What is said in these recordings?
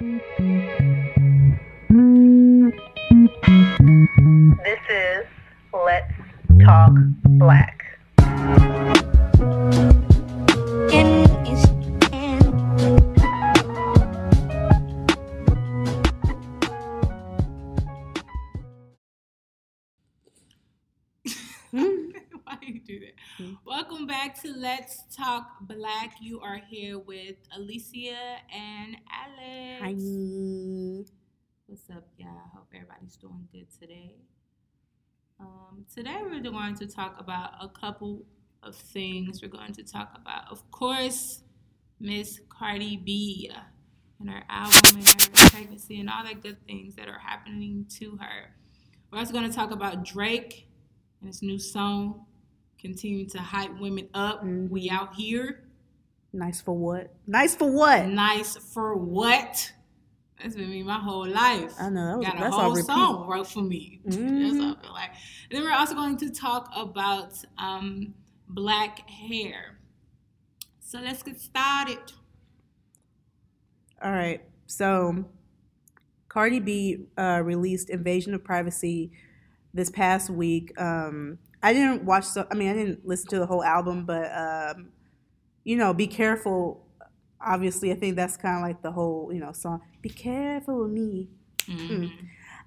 This Black. You are here with Alicia and Alex. Hi. What's up, y'all? Hope everybody's doing good today. Um, today we're going to talk about a couple of things. We're going to talk about, of course, Miss Cardi B and her album and her pregnancy and all the good things that are happening to her. We're also going to talk about Drake and his new song, continue to hype women up. Mhm. We out here. Nice for what? Nice for what? Nice for what? That's been me my whole life. I know. That was, Got a that's whole song wrote for me. That's Mhm. what I feel like. And then we're also going to talk about um, black hair. So let's get started. All right. So, Cardi B uh, released "Invasion of Privacy" this past week. Um, I didn't watch. So, I mean, I didn't listen to the whole album, but um, you know, be careful. Obviously, I think that's kind of like the whole you know song. Be careful with me. Mhm.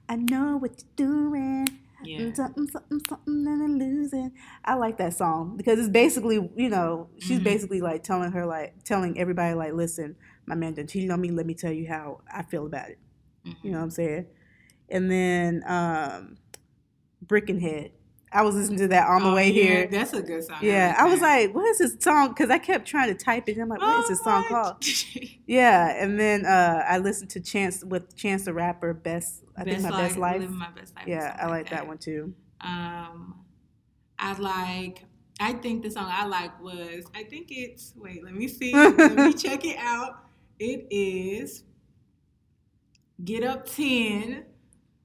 I know what you're doing. Yeah. Something, something, something that I'm losing. I like that song because it's basically, you know, she's Mhm. basically like telling her, like, telling everybody, like, listen, my man done cheated on me. Let me tell you how I feel about it. Mhm. You know what I'm saying? And then, um, Bickenhead. I was listening to that on the Oh, way yeah, here. That's a good song. Yeah, I was like, what is this song? Because I kept trying to type it. And I'm like, what is this song Oh, called? Yeah, and then uh, I listened to Chance with Chance the Rapper, Best, I think my best life. Living my best life. Yeah, I like that one too. Um, I like. I think the song I like was. I think it's. Wait, let me see. let me check it out. It is. Get up ten.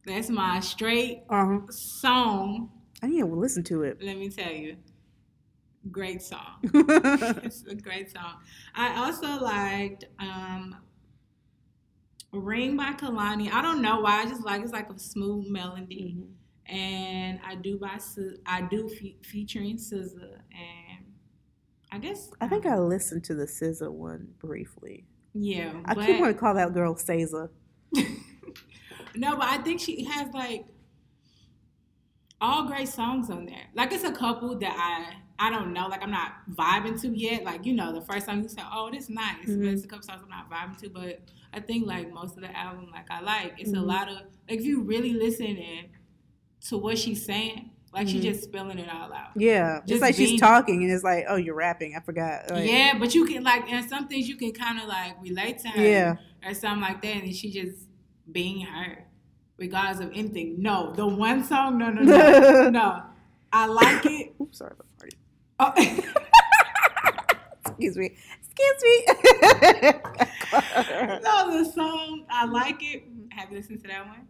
That's my straight Uh-huh. song. I need to listen to it. Let me tell you, great song. mm-hmm. it's a great song. I also liked um, "Ring" by Kehlani. I don't know why. I just like it's like a smooth melody. and I do by I do fe- featuring SZA, and I guess I think I listened to the SZA one briefly. yeah. I but, keep wanting to call that girl Saza. no, but I think she has like all great songs on there. Like it's a couple that I I don't know, like I'm not vibing to yet. Like you know, the first time you say, "Oh, this nice," but Mhm. it's a couple songs I'm not vibing to. But I think like most of the album, like I like. It's a Mhm. lot of like if you really listen in to what she's saying, like Mhm. she's just spilling it all out. Yeah, just Just like being- she's talking and it's like, oh, you're rapping. I forgot. Like, yeah, but you can like, and some things you can kind of like relate to her, Yeah. or something like that, and she just being her, regardless of anything. No, the one song, no, no, no, no. I like it. Oops, sorry about the party. Oh, Excuse me. Excuse me. no, the song, I like it. Have you listened to that one?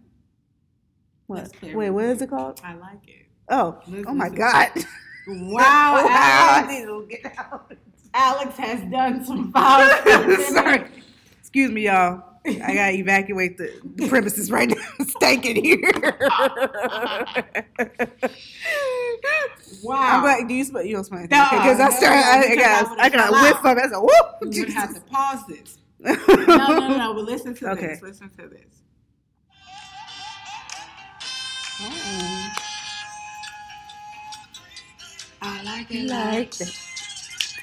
what? Wait, what is it called? I like it. Oh, Let's oh my listen. God. Wow, wow. Alex, need get out. Alex has done some foul. Sorry. Excuse me, y'all. I gotta evacuate the, the premises right now. It's stinking here. Wow. I'm like, do you smell? You don't smell anything No, because I no, started. I, I got, I got a whiff of it. I said, "Whoop!" would have to pause this. No, no, no, no. But listen to Okay. this. Listen to this. Mm. Mm. I like it like that.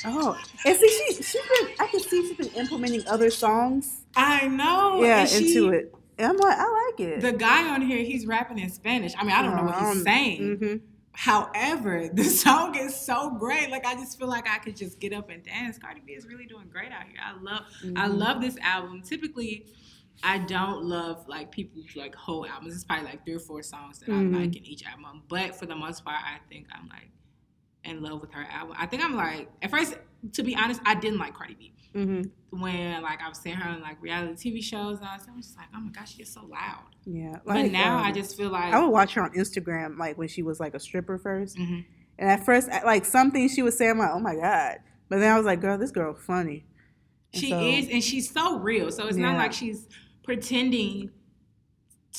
Oh, and see, she she's been. I can see she's been implementing other songs. I know. yeah, and she- into it. And I'm like, I like it. The guy on here, he's rapping in Spanish. I mean, I don't know what he's saying. hmm However, the song is so great. Like I just feel like I could just get up and dance. Cardi B is really doing great out here. I love I Mm-hmm. love this album. Typically, I don't love like people's like whole albums. It's probably like three or four songs that Mhm. I like in each album. But for the most part, I think I'm like in love with her album. I think I'm like at first, to be honest, I didn't like Cardi B hmm when like I was seeing her on like reality TV shows and. I was just like, oh my gosh, she's so loud. Yeah, but now um, I just feel like I would watch her on Instagram, like when she was like a stripper 1st Mhm. And at first, like some things she would say, I'm like, oh my god. But then I was like, girl, this girl funny. And She so- is, and she's so real. So it's not like she's pretending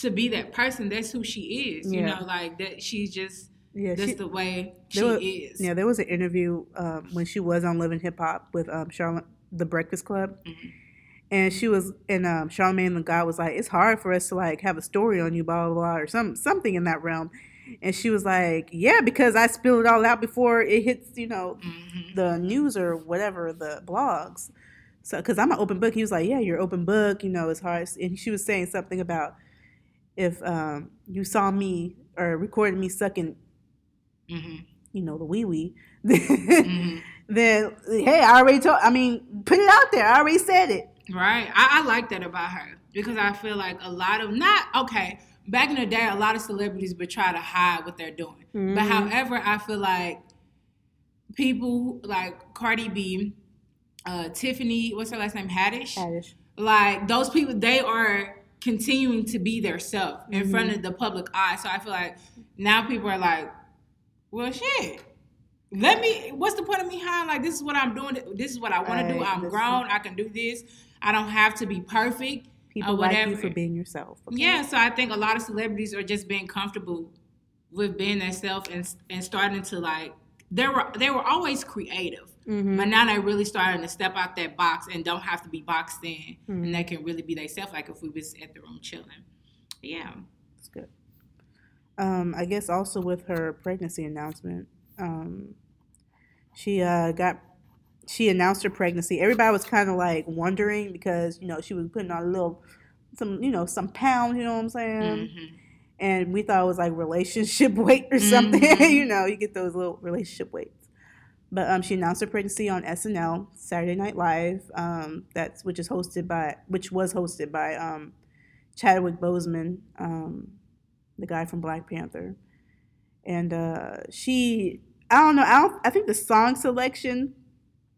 to be that person. That's who she is. You know, like that. She's just Yeah, just she, the way she was- is. yeah. There was an interview um, when she was on Living Hip Hop with um, Charlotte, the Breakfast Club, Mhm. and she was and um, Charlamagne the guy was like, "It's hard for us to like have a story on you, blah blah blah, or some something in that realm." And she was like, "Yeah, because I spill it all out before it hits, you know, Mhm. the news or whatever the blogs. So, because I'm an open book, he was like, "Yeah, you're open book. You know, it's hard." And she was saying something about if um, you saw me or recorded me sucking, Mhm. you know, the wee wee, Mhm. then hey, I already told. I mean, put it out there. I already said it. Right. I, I like that about her because I feel like a lot of not okay. Back in the day, a lot of celebrities would try to hide what they're doing. But Mhm. however, I feel like people like Cardi B, uh, Tiffany, what's her last name, Haddish, Haddish. like those people, they are continuing to be their self in Mhm. front of the public eye. So I feel like now people are like, well, shit. Let me. What's the point of me hiding? Like this is what I'm doing. This is what I want to do. I'm this- grown. I can do this. I don't have to be perfect. People or like you for being yourself. okay? Yeah, so I think a lot of celebrities are just being comfortable with being themselves and and starting to like they were they were always creative, Mhm. but now they're really starting to step out that box and don't have to be boxed in, Mhm. and they can really be themselves. Like if we was at the room chilling, yeah. That's good. Um, I guess also with her pregnancy announcement, um, she uh, got she announced her pregnancy. Everybody was kind of like wondering because you know she was putting on a little some you know some pounds. You know what I'm saying? Mhm. And we thought it was like relationship weight or something. Mhm. you know, you get those little relationship weights. But um, she announced her pregnancy on SNL Saturday Night Live. Um, that's which is hosted by which was hosted by um, Chadwick Boseman, um, the guy from Black Panther, and uh, she I don't know I don't I think the song selection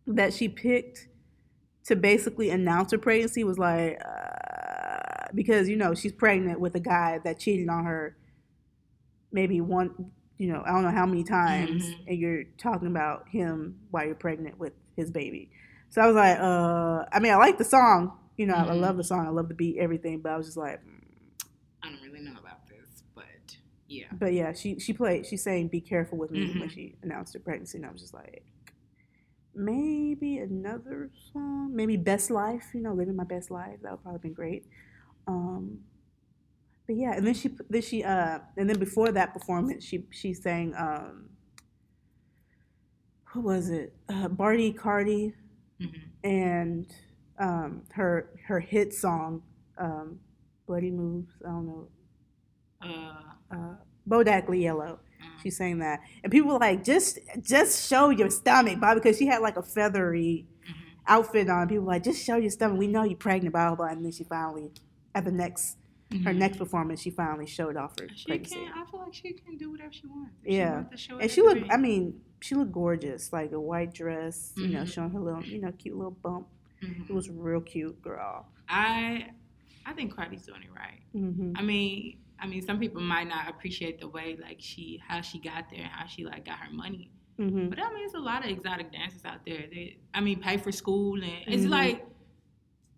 that she picked to basically announce her pregnancy was like uh, because you know she's pregnant with a guy that cheated on her maybe one you know I don't know how many times Mhm. and you're talking about him while you're pregnant with his baby. So I was like, uh, I mean, I like the song. You know, I Mhm. love the song. I love the beat, everything. But I was just like, mm. I don't really know about this, but yeah. but yeah, she she played. She's saying, "Be careful with me" when Mhm. she announced her pregnancy, and I was just like, maybe another song, maybe "Best Life." You know, living my best life. That would probably been great. Um, but yeah, and then she then she uh and then before that performance, she she sang um. Who was it? Uh, Bartier Cardi Mhm. and um, her her hit song, um, "Bloody Moves." I don't know. Uh, Uh, Bodak Yellow. uh, She sang that, and people were like, "Just just show your stomach, Bob," because she had like a feathery mhm. outfit on. People were like, "Just show your stomach. We know you're pregnant." Blah blah. blah. And then she finally, at the next her Mhm. next performance, she finally showed off her She pregnancy. can. I feel like she can do whatever she wants. If Yeah. She wants to show And she looked. I mean, she looked gorgeous, like a white dress. You know, Mhm. showing her little, you know, cute little bump. Mhm. It was real cute, girl. I, I think Cardi's doing it right. hmm I mean, I mean, some people might not appreciate the way like she how she got there, and how she like got her money. hmm But I mean, there's a lot of exotic dancers out there. They, I mean, pay for school and it's Mhm. like,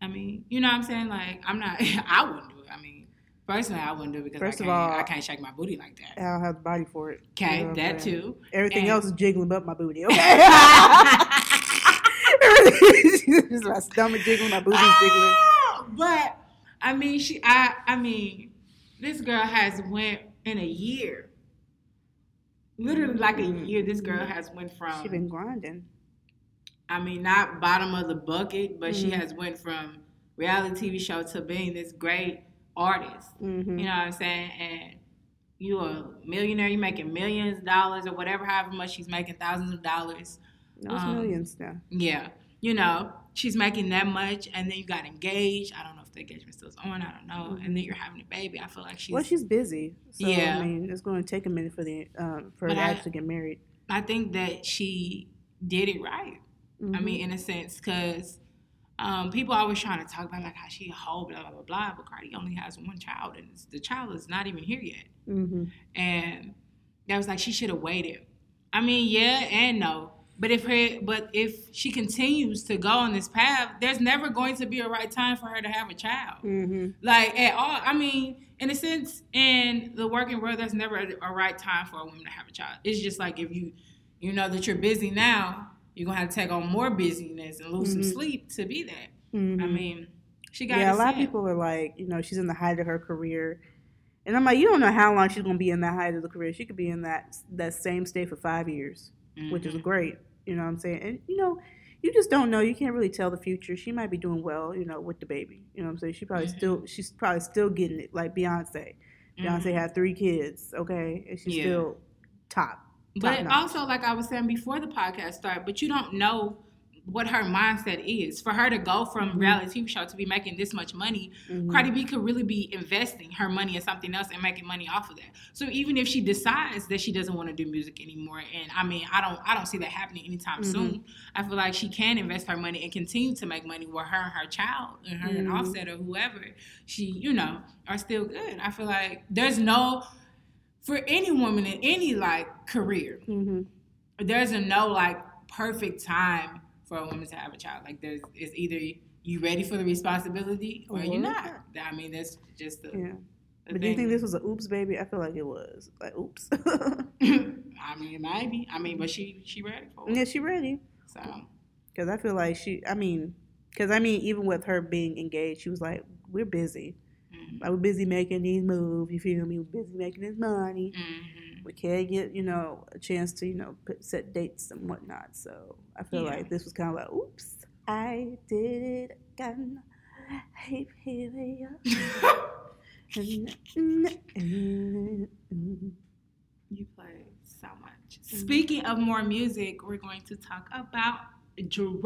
I mean, you know what I'm saying? Like, I'm not, I wouldn't do it. I mean, personally, I wouldn't do it because First I of can't, all- I can't shake my booty like that. I don't have the body for it. You Okay, know that too. Everything And- else is jiggling but my booty. Okay. Just my stomach jiggling, my booty's jiggling. Ah, But I mean, she. I. I mean, this girl has went in a year. Literally, like a year. This girl has went from. She been grinding. I mean, not bottom of the bucket, but she Mhm. has went from reality TV show to being this great artist. hmm You know what I'm saying? And you a millionaire. You making millions of dollars or whatever, however much she's making, thousands of dollars. Those um, millions now. Yeah, you know, she's making that much, and then you got engaged. I don't know the engagement still's on. I don't know. And then you're having a baby. I feel like she's. Well, she's busy. So, Yeah. I mean, it's going to take a minute for the um, for her But to I- actually get married. I think that she did it right. I Mhm. mean, in a sense, because um, people always trying to talk about like how she a whole blah blah blah blah. But Cardi only has one child, and it's- the child is not even here yet. Mhm. And that was like she should have waited. I mean, yeah and no. But if her, but if she continues to go on this path, there's never going to be a right time for her to have a child. Mm-hmm. Like at all. I mean, in a sense, in the working world, there's never a, a right time for a woman to have a child. It's just like if you, you know that you're busy now, you're gonna have to take on more busyness and lose some Mhm. sleep to be that. Mhm. I mean, she got yeah, a lot of people are like, you know, she's in the height of her career, and I'm like, you don't know how long she's gonna be in that height of the career. She could be in that that same state for five years, which is Mhm. great. You know what I'm saying? And you know, you just don't know. You can't really tell the future. She might be doing well, you know, with the baby. You know what I'm saying? She probably Mhm. still she's probably still getting it, like Beyonce. Beyonce Mhm. had three kids, okay, and she's Yeah. still top. But notch. also, like I was saying before the podcast started, but you don't know what her mindset is. For her to go from Mhm. reality TV show to be making this much money, Mhm. Cardi B could really be investing her money in something else and making money off of that. So even if she decides that she doesn't want to do music anymore, and I mean, I don't, I don't see that happening anytime Mhm. soon. I feel like she can invest her money and continue to make money with her and her child, and her and Mhm. Offset or whoever she, you know, are still good. I feel like there's no for any woman in any like career, Mhm. there's a no like perfect time for a woman to have a child. Like there's it's either you ready for the responsibility or Or you're not. not. I mean that's just the, Yeah. the But do you think this was a oops baby? I feel like it was. Like oops. I mean maybe. I mean but she she ready for it. yeah, she ready. So Because I feel like she, I mean, because I mean, even with her being engaged, she was like, we're busy. mm, Like, we're busy making these moves, you feel me? We're busy making this money. mhm. We can't get, you know, a chance to, you know, put, set dates and whatnot. So I feel Yeah. like this was kind of like, oops, I did it again. Hey, here we you play so much. Speaking of more music, we're going to talk about Drake.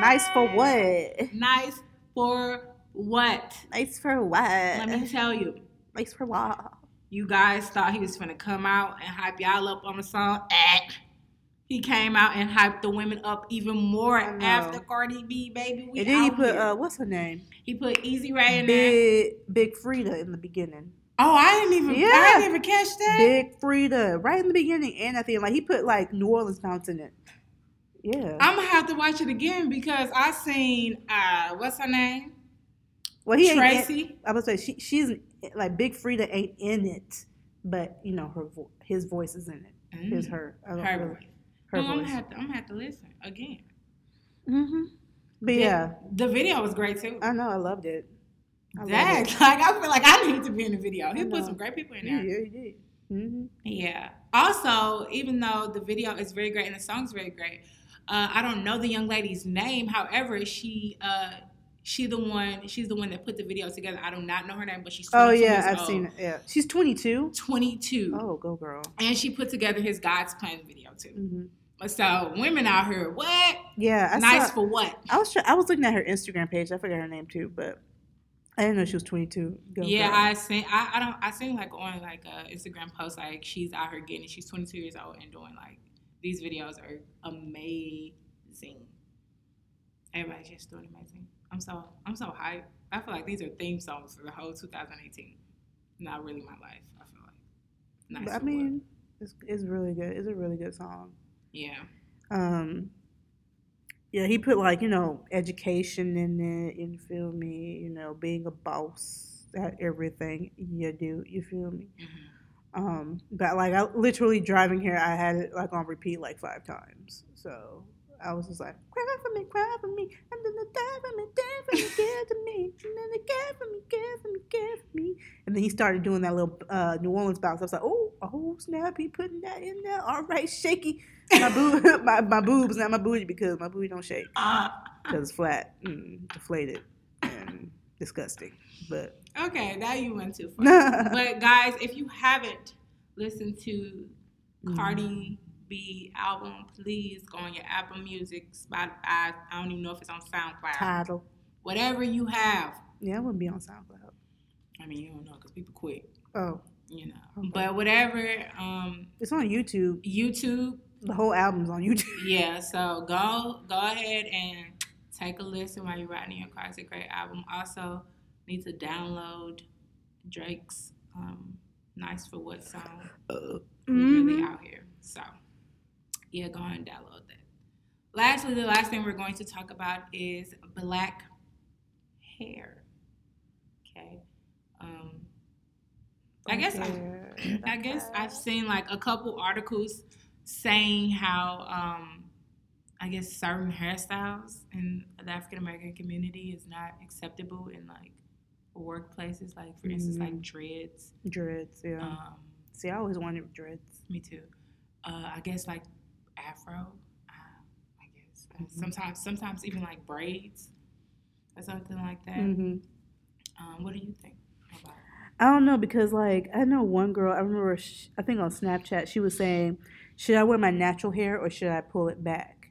Nice for what? Nice for what? Nice for what? Let me tell you. nice for what? You guys thought he was gonna come out and hype y'all up on the song. Eh. He came out and hyped the women up even more after Cardi B, baby. We And then he put, uh, what's her name? he put Issa Rae in there. Big, Big Freedia in the beginning. Oh, I didn't even. I Yeah. didn't even catch that. Big Freedia, right in the beginning and I think. Like he put like New Orleans bounce in it. Yeah. I'm gonna have to watch it again because I seen uh, what's her name? well, he. Tracy. I would say she, she's like Big Freedia ain't in it, but you know her vo- his voice is in it. His Mm, her I don't her really- voice. I'm gonna have to. I'm gonna have to listen again. hmm But The- yeah, the video was great too. I know I loved it. I loved it. like I feel like I need to be in the video. He put some great people in there. Yeah, he did. hmm Yeah. Also, even though the video is very great and the song's very great, uh, I don't know the young lady's name. However, she uh, she the one. She's the one that put the video together. I do not know her name, but she's 22 Oh yeah, I've old. seen it. Yeah, she's 22. 22, Oh, go girl. and she put together his God's Plan video too. hmm So women out here, what? Yeah, I nice saw. for what? I was I was looking at her Instagram page. I forgot her name too, but I didn't know she was 22. Go yeah, girl. I seen. I, I don't. I seen like on like a Instagram post like she's out here getting. it. She's 22 years old and doing like these videos are amazing. Everybody's just doing amazing. I'm so I'm so hyped. I feel like these are theme songs for the whole 2018. Not really my life. I feel like. Nice. But I mean, it's, it's really good. It's a really good song. yeah. Um, yeah, he put like you know education in it. You feel me? You know, being a boss at everything you do. You feel me? Mhm. Um, but like I literally driving here, I had it like on repeat like five times. So I was just like, cry for me, cry for me, and then the die for me, die for me, care to me, and then the care for me, care for me, care for me. And then he started doing that little uh, New Orleans bounce. I was like, oh, oh snap, he putting that in there. All right, shaky. My boob, my, my boobs, not my booty, because my booty don't shake because it's flat, mm, deflated, and disgusting. But okay, now you went too far. but guys, if you haven't listened to Cardi B album, please go on your Apple Music, Spotify. I don't even know if it's on SoundCloud. title. Whatever you have. Yeah, I wouldn't be on SoundCloud. I mean, you don't know because people quit, Oh, you know. Okay. But whatever, um, it's on YouTube. YouTube, The whole album's on YouTube. yeah. So go go ahead and take a listen while you're riding in your car. It's a great album. Also, need to download Drake's um, "Nice for What" song. We really Mhm. out here. So Yeah, go ahead and download that. Lastly, the last thing we're going to talk about is black hair. Okay. Um, I guess I, I guess I've seen like a couple articles saying how um, I guess certain hairstyles in the African American community is not acceptable in like workplaces. Like for instance, like Mhm. dreads. dreads. Yeah. Um, See, I always wanted dreads. me too. Uh, I guess like afro. Uh, I guess uh, Mhm. sometimes sometimes even like braids or something like that. hmm Um, what do you think about? it? I don't know because like I know one girl. I remember. Sh I think on Snapchat she was saying, "Should I wear my natural hair or should I pull it back?"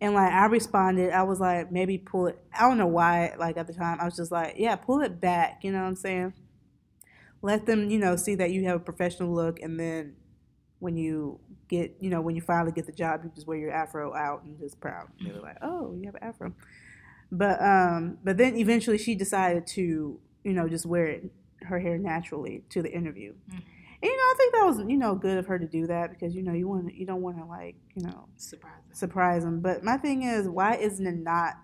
And like I responded, I was like, maybe pull it. I don't know why. Like at the time, I was just like, yeah, pull it back. You know what I'm saying? Let them, you know, see that you have a professional look, and then when you get, you know, when you finally get the job, you just wear your afro out and just proud. They were like, oh, you have an afro. But um, but then eventually she decided to, you know, just wear it her hair naturally to the interview. Mhm. And you know, I think that was you know good of her to do that because you know you want you don't want to like you know Surprising. surprise them. But my thing is, why isn't it not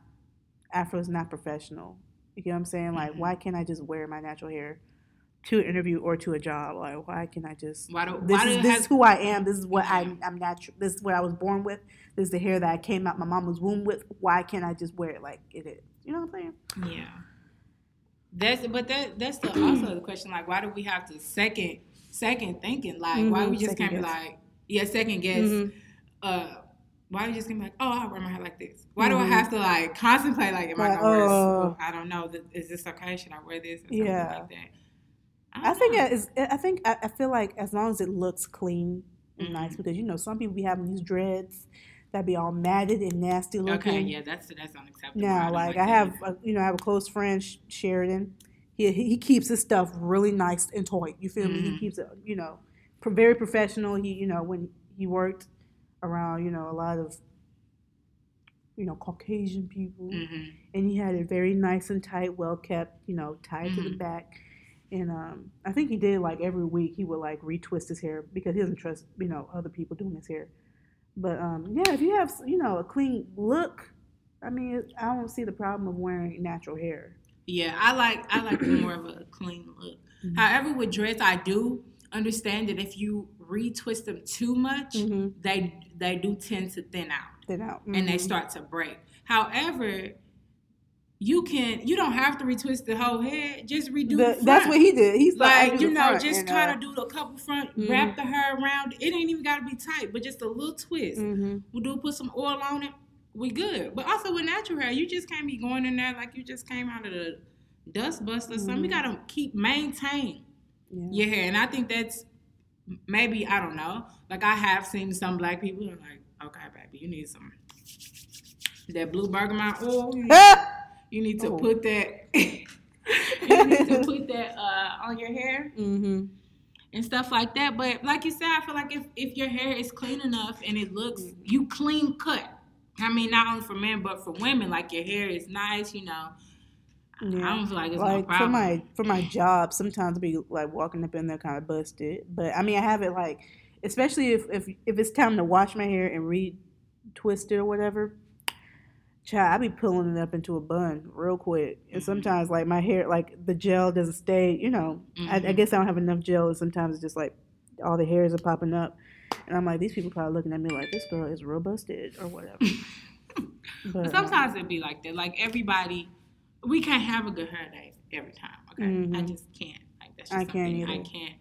Afro is not professional? You know what I'm saying? Like, Mhm. why can't I just wear my natural hair to an interview or to a job? Like, why can I just Why do this why is it this have- is who I am. This is what Yeah. I, I'm natural. This is what I was born with. This is the hair that I came out my mama's womb with. Why can't I just wear it like it is? You know what I'm saying? Yeah. That's but that that's the also the question like why do we have to second second thinking like why Mhm, we just second can't be like yeah second guess Mhm. uh why we just can't be like oh I wear my hair like this why do I Mhm. have to like contemplate like am I gonna wear oh. this? I don't know is this okay should I wear this or something Yeah. like that I think it is. I think I, I feel like as long as it looks clean and Mhm. nice, because you know some people be having these dreads that be all matted and nasty looking. okay yeah that's that's unacceptable Now, don't like I have, a, you know, I have a close friend Sheridan. He he keeps his stuff really nice and tight. You feel me? He Mhm. keeps it, you know, very professional. He, you know, when he worked around, you know, a lot of, you know, Caucasian people, Mhm. and he had it very nice and tight, well kept, you know, tied to the Mhm. back. And um, I think he did like every week he would like retwist his hair because he doesn't trust, you know, other people doing his hair. But um, yeah, if you have, you know, a clean look, I mean, I don't see the problem of wearing natural hair. Yeah, I like I like more of a clean look. Mhm. However, with dreads, I do understand that if you retwist them too much, Mm-hmm. they they do tend to thin out Then out. and they Mhm. start to break. However, you can you don't have to retwist the whole head. Just redo the, The- front. that's what he did. He's like, like you know, just kind uh, of do a couple front, Mhm. wrap the hair around. It ain't even got to be tight, but just a little twist. mhm. We do put some oil on it. We good. But also with natural hair, you just can't be going in there like you just came out of the dust buster or something. You Mhm. gotta keep maintain Yeah. your hair, and I think that's maybe I don't know. Like I have seen some black people like, okay, baby, you need some that blue bergamot oil. You need, to Oh. put that. you need to put that uh, on your hair mm-hmm. and stuff like that. But like you said, I feel like if, if your hair is clean enough and it looks Mm-hmm. you clean cut. I mean, not only for men but for women, like your hair is nice, you know. I Yeah. don't feel like it's no Like for my for my job, sometimes I'll be like walking up in there kind of busted. But I mean, I have it like, especially if if if it's time to wash my hair and retwist it or whatever. Child, I be pulling it up into a bun real quick, and Mhm. sometimes like my hair, like the gel doesn't stay. You know, I, I Mhm. guess I don't have enough gel, and sometimes it's just like all the hairs are popping up, and I'm like, these people probably looking at me like this girl is real busted or whatever. but um, sometimes it'd be like that. Like everybody, we can't have a good hair day every time. Okay, I Mhm. just can't. Like that's just I can't something I can't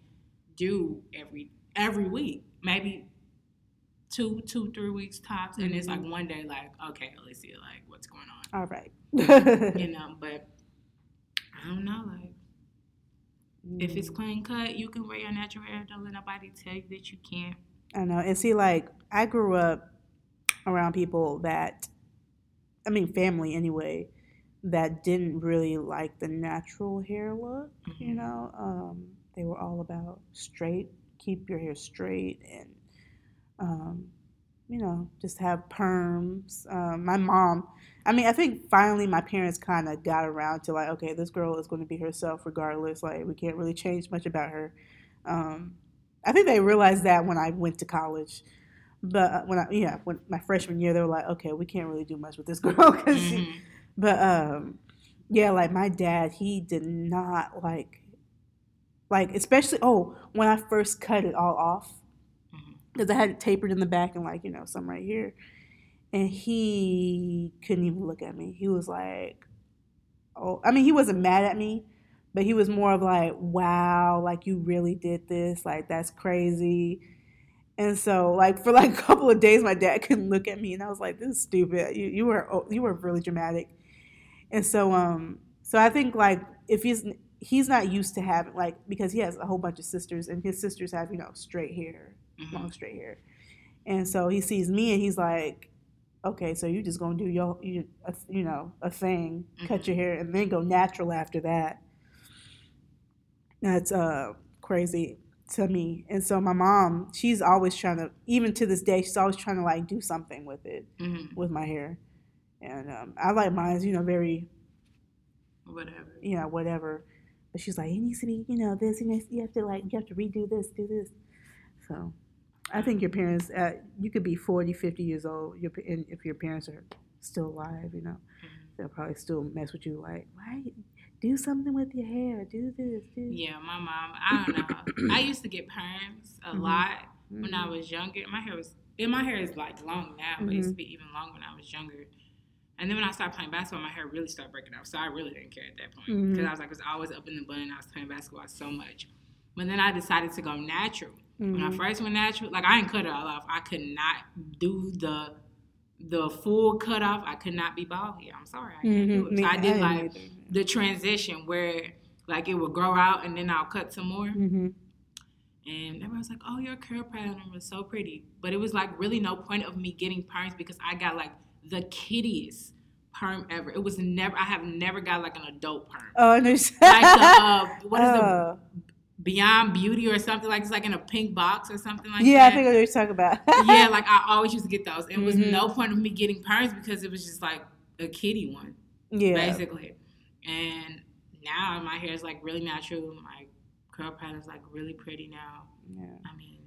do every every week. Maybe two, two, three weeks tops, and it's like Mhm. one day. Like okay, let's see, like what's going on, all right. you know. But I don't know. Like if Mm. it's clean cut, you can wear your natural hair. Don't let nobody tell you that you can't. I know. And see, like, I grew up around people that, I mean, family anyway, that didn't really like the natural hair look, you Mhm. know? Um, they were all about straight, keep your hair straight, and, um, you know, just have perms. Um, my mom, I mean, I think finally my parents kind of got around to like, okay, this girl is going to be herself regardless. Like, we can't really change much about her. Um, I think they realized that when I went to college. But uh, when I yeah, when my freshman year, they were like, okay, we can't really do much with this girl. 'cause she, Mhm. but um, yeah, like my dad, he did not like, like especially oh when I first cut it all off. Because I had it tapered in the back and like you know some right here, and he couldn't even look at me. He was like, oh, I mean he wasn't mad at me, but he was more of like, wow, like you really did this, like that's crazy. And so, like for like a couple of days, my dad couldn't look at me, and I was like, "This is stupid. You, you were oh, you were really dramatic." And so, um, so I think like if he's he's not used to having like because he has a whole bunch of sisters, and his sisters have you know straight hair, Mhm. long straight hair, and so he sees me, and he's like, "Okay, so you just gonna do your you a, you know a thing, cut your hair, and then go natural after that." That's uh crazy to me. And so my mom, she's always trying to, even to this day, she's always trying to like do something with it, Mhm. with my hair. And um, I like mine, you know, very, Whatever. you know, whatever. But she's like, it needs to be, you know, this, you, know, you have to like, you have to redo this, do this. So I think your parents, uh, you could be 40, 50 years old, your, and if your parents are still alive, you know, Mhm. they'll probably still mess with you like, why? Do something with your hair. Do this. Do Yeah, my mom. I don't know. I used to get perms a Mhm. lot when I was younger. My hair was, and my hair is like long now, but it used to be even longer when I was younger. And then when I started playing basketball, my hair really started breaking out. So I really didn't care at that point because Mhm. I was like, it was always up in the bun. I was playing basketball so much. But then I decided to go natural. When I Mhm. first went natural, like I didn't cut it all off. I could not do the the full cut off. I could not be bald here. I'm sorry, I can't do Mhm. it. So I did like the transition where like it would grow out and then I'll cut some more. Mhm. And everyone was like, "Oh, your curl pattern was so pretty," but it was like really no point of me getting perms because I got like the kittiest perm ever. It was never. I have never got like an adult perm. Oh, no. Like the uh, what is Oh. the Beyond Beauty or something like it's like in a pink box or something like that. yeah, I think what you're talking about. yeah, like I always used to get those. It was Mhm. no point of me getting perms because it was just like a kitty one yeah. basically. And now my hair is like really natural. My curl pattern is like really pretty now. yeah. I mean,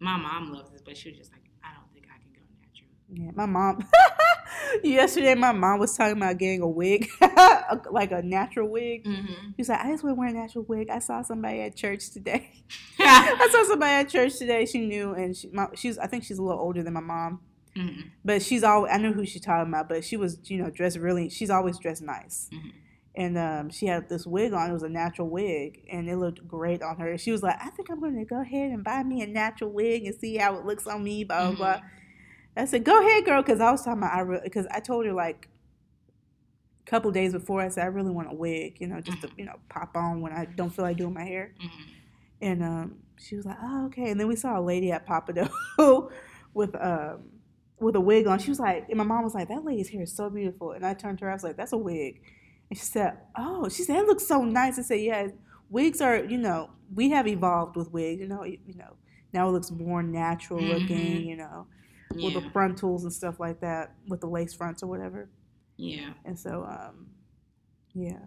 my mom loves this, but she was just like, I don't think I can go natural. Yeah, my mom. Yesterday, my mom was talking about getting a wig, like a natural wig. Mm-hmm. She's like, I just want to wear a natural wig. I saw somebody at church today. I saw somebody at church today. She knew, and she, my, she's. I think she's a little older than my mom, hmm but she's all. I knew who she's talking about, but she was, you know, dressed really. She's always dressed nice, Mhm. and um, she had this wig on. It was a natural wig, and it looked great on her. She was like, I think I'm going to go ahead and buy me a natural wig and see how it looks on me. Blah blah blah. I said, "Go ahead, girl," because I was talking about I because I told her like a couple days before I said I really want a wig, you know, just to you know pop on when I don't feel like doing my hair. Mhm. And um, she was like, "Oh, okay." And then we saw a lady at Pappadeaux with um with a wig on. She was like, and my mom was like, "That lady's hair is so beautiful." And I turned to her, I was like, "That's a wig." And she said, "Oh," she said, "It looks so nice." I said, "Yeah, wigs are you know we have evolved with wigs. You know, you, you know now it looks more natural looking. Mhm. You know." Yeah. with the frontals and stuff like that, with the lace fronts or whatever. yeah. And so, um, yeah.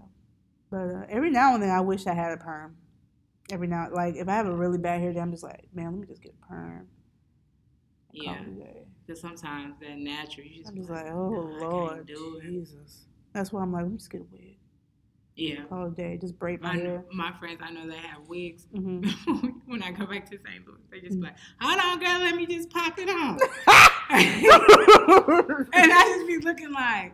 But uh, every now and then, I wish I had a perm. Every now, like if I have a really bad hair day, I'm just like, man, let me just get a perm. Yeah. it a day. Because sometimes that natural, you just I'm just like, oh "Nah, Lord. Jesus. That's why I'm like, let me just get a wig. Yeah. All day. Just braid my I hair. my friends, I know they have wigs. hmm when I go back to St. Louis, they just be like, "Hold on, girl, let me just pop it on," and I just be looking like,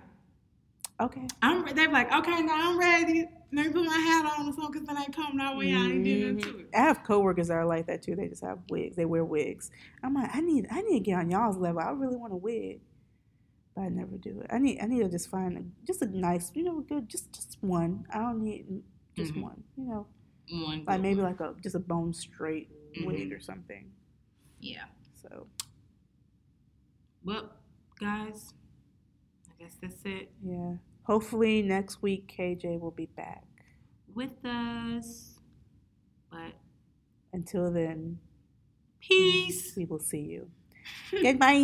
okay. "I'm." Ready. They're like, "Okay, now I'm ready. Let me put my hat on or something, because then I come that way. I ain't doing Mhm. nothing to it." I have coworkers that are like that too. They just have wigs. They wear wigs. I'm like, I need, I need to get on y'all's level. I really want a wig, but I never do it. I need, I need to just find a, just a nice, you know, good, just, just one. I don't need just Mhm. one. You know, One like maybe one. like a just a bone straight wig Mhm. or something. yeah. So Well, guys, I guess that's it yeah. Hopefully next week KJ will be back. with us. But Until then, peace. we will see you. Goodbye.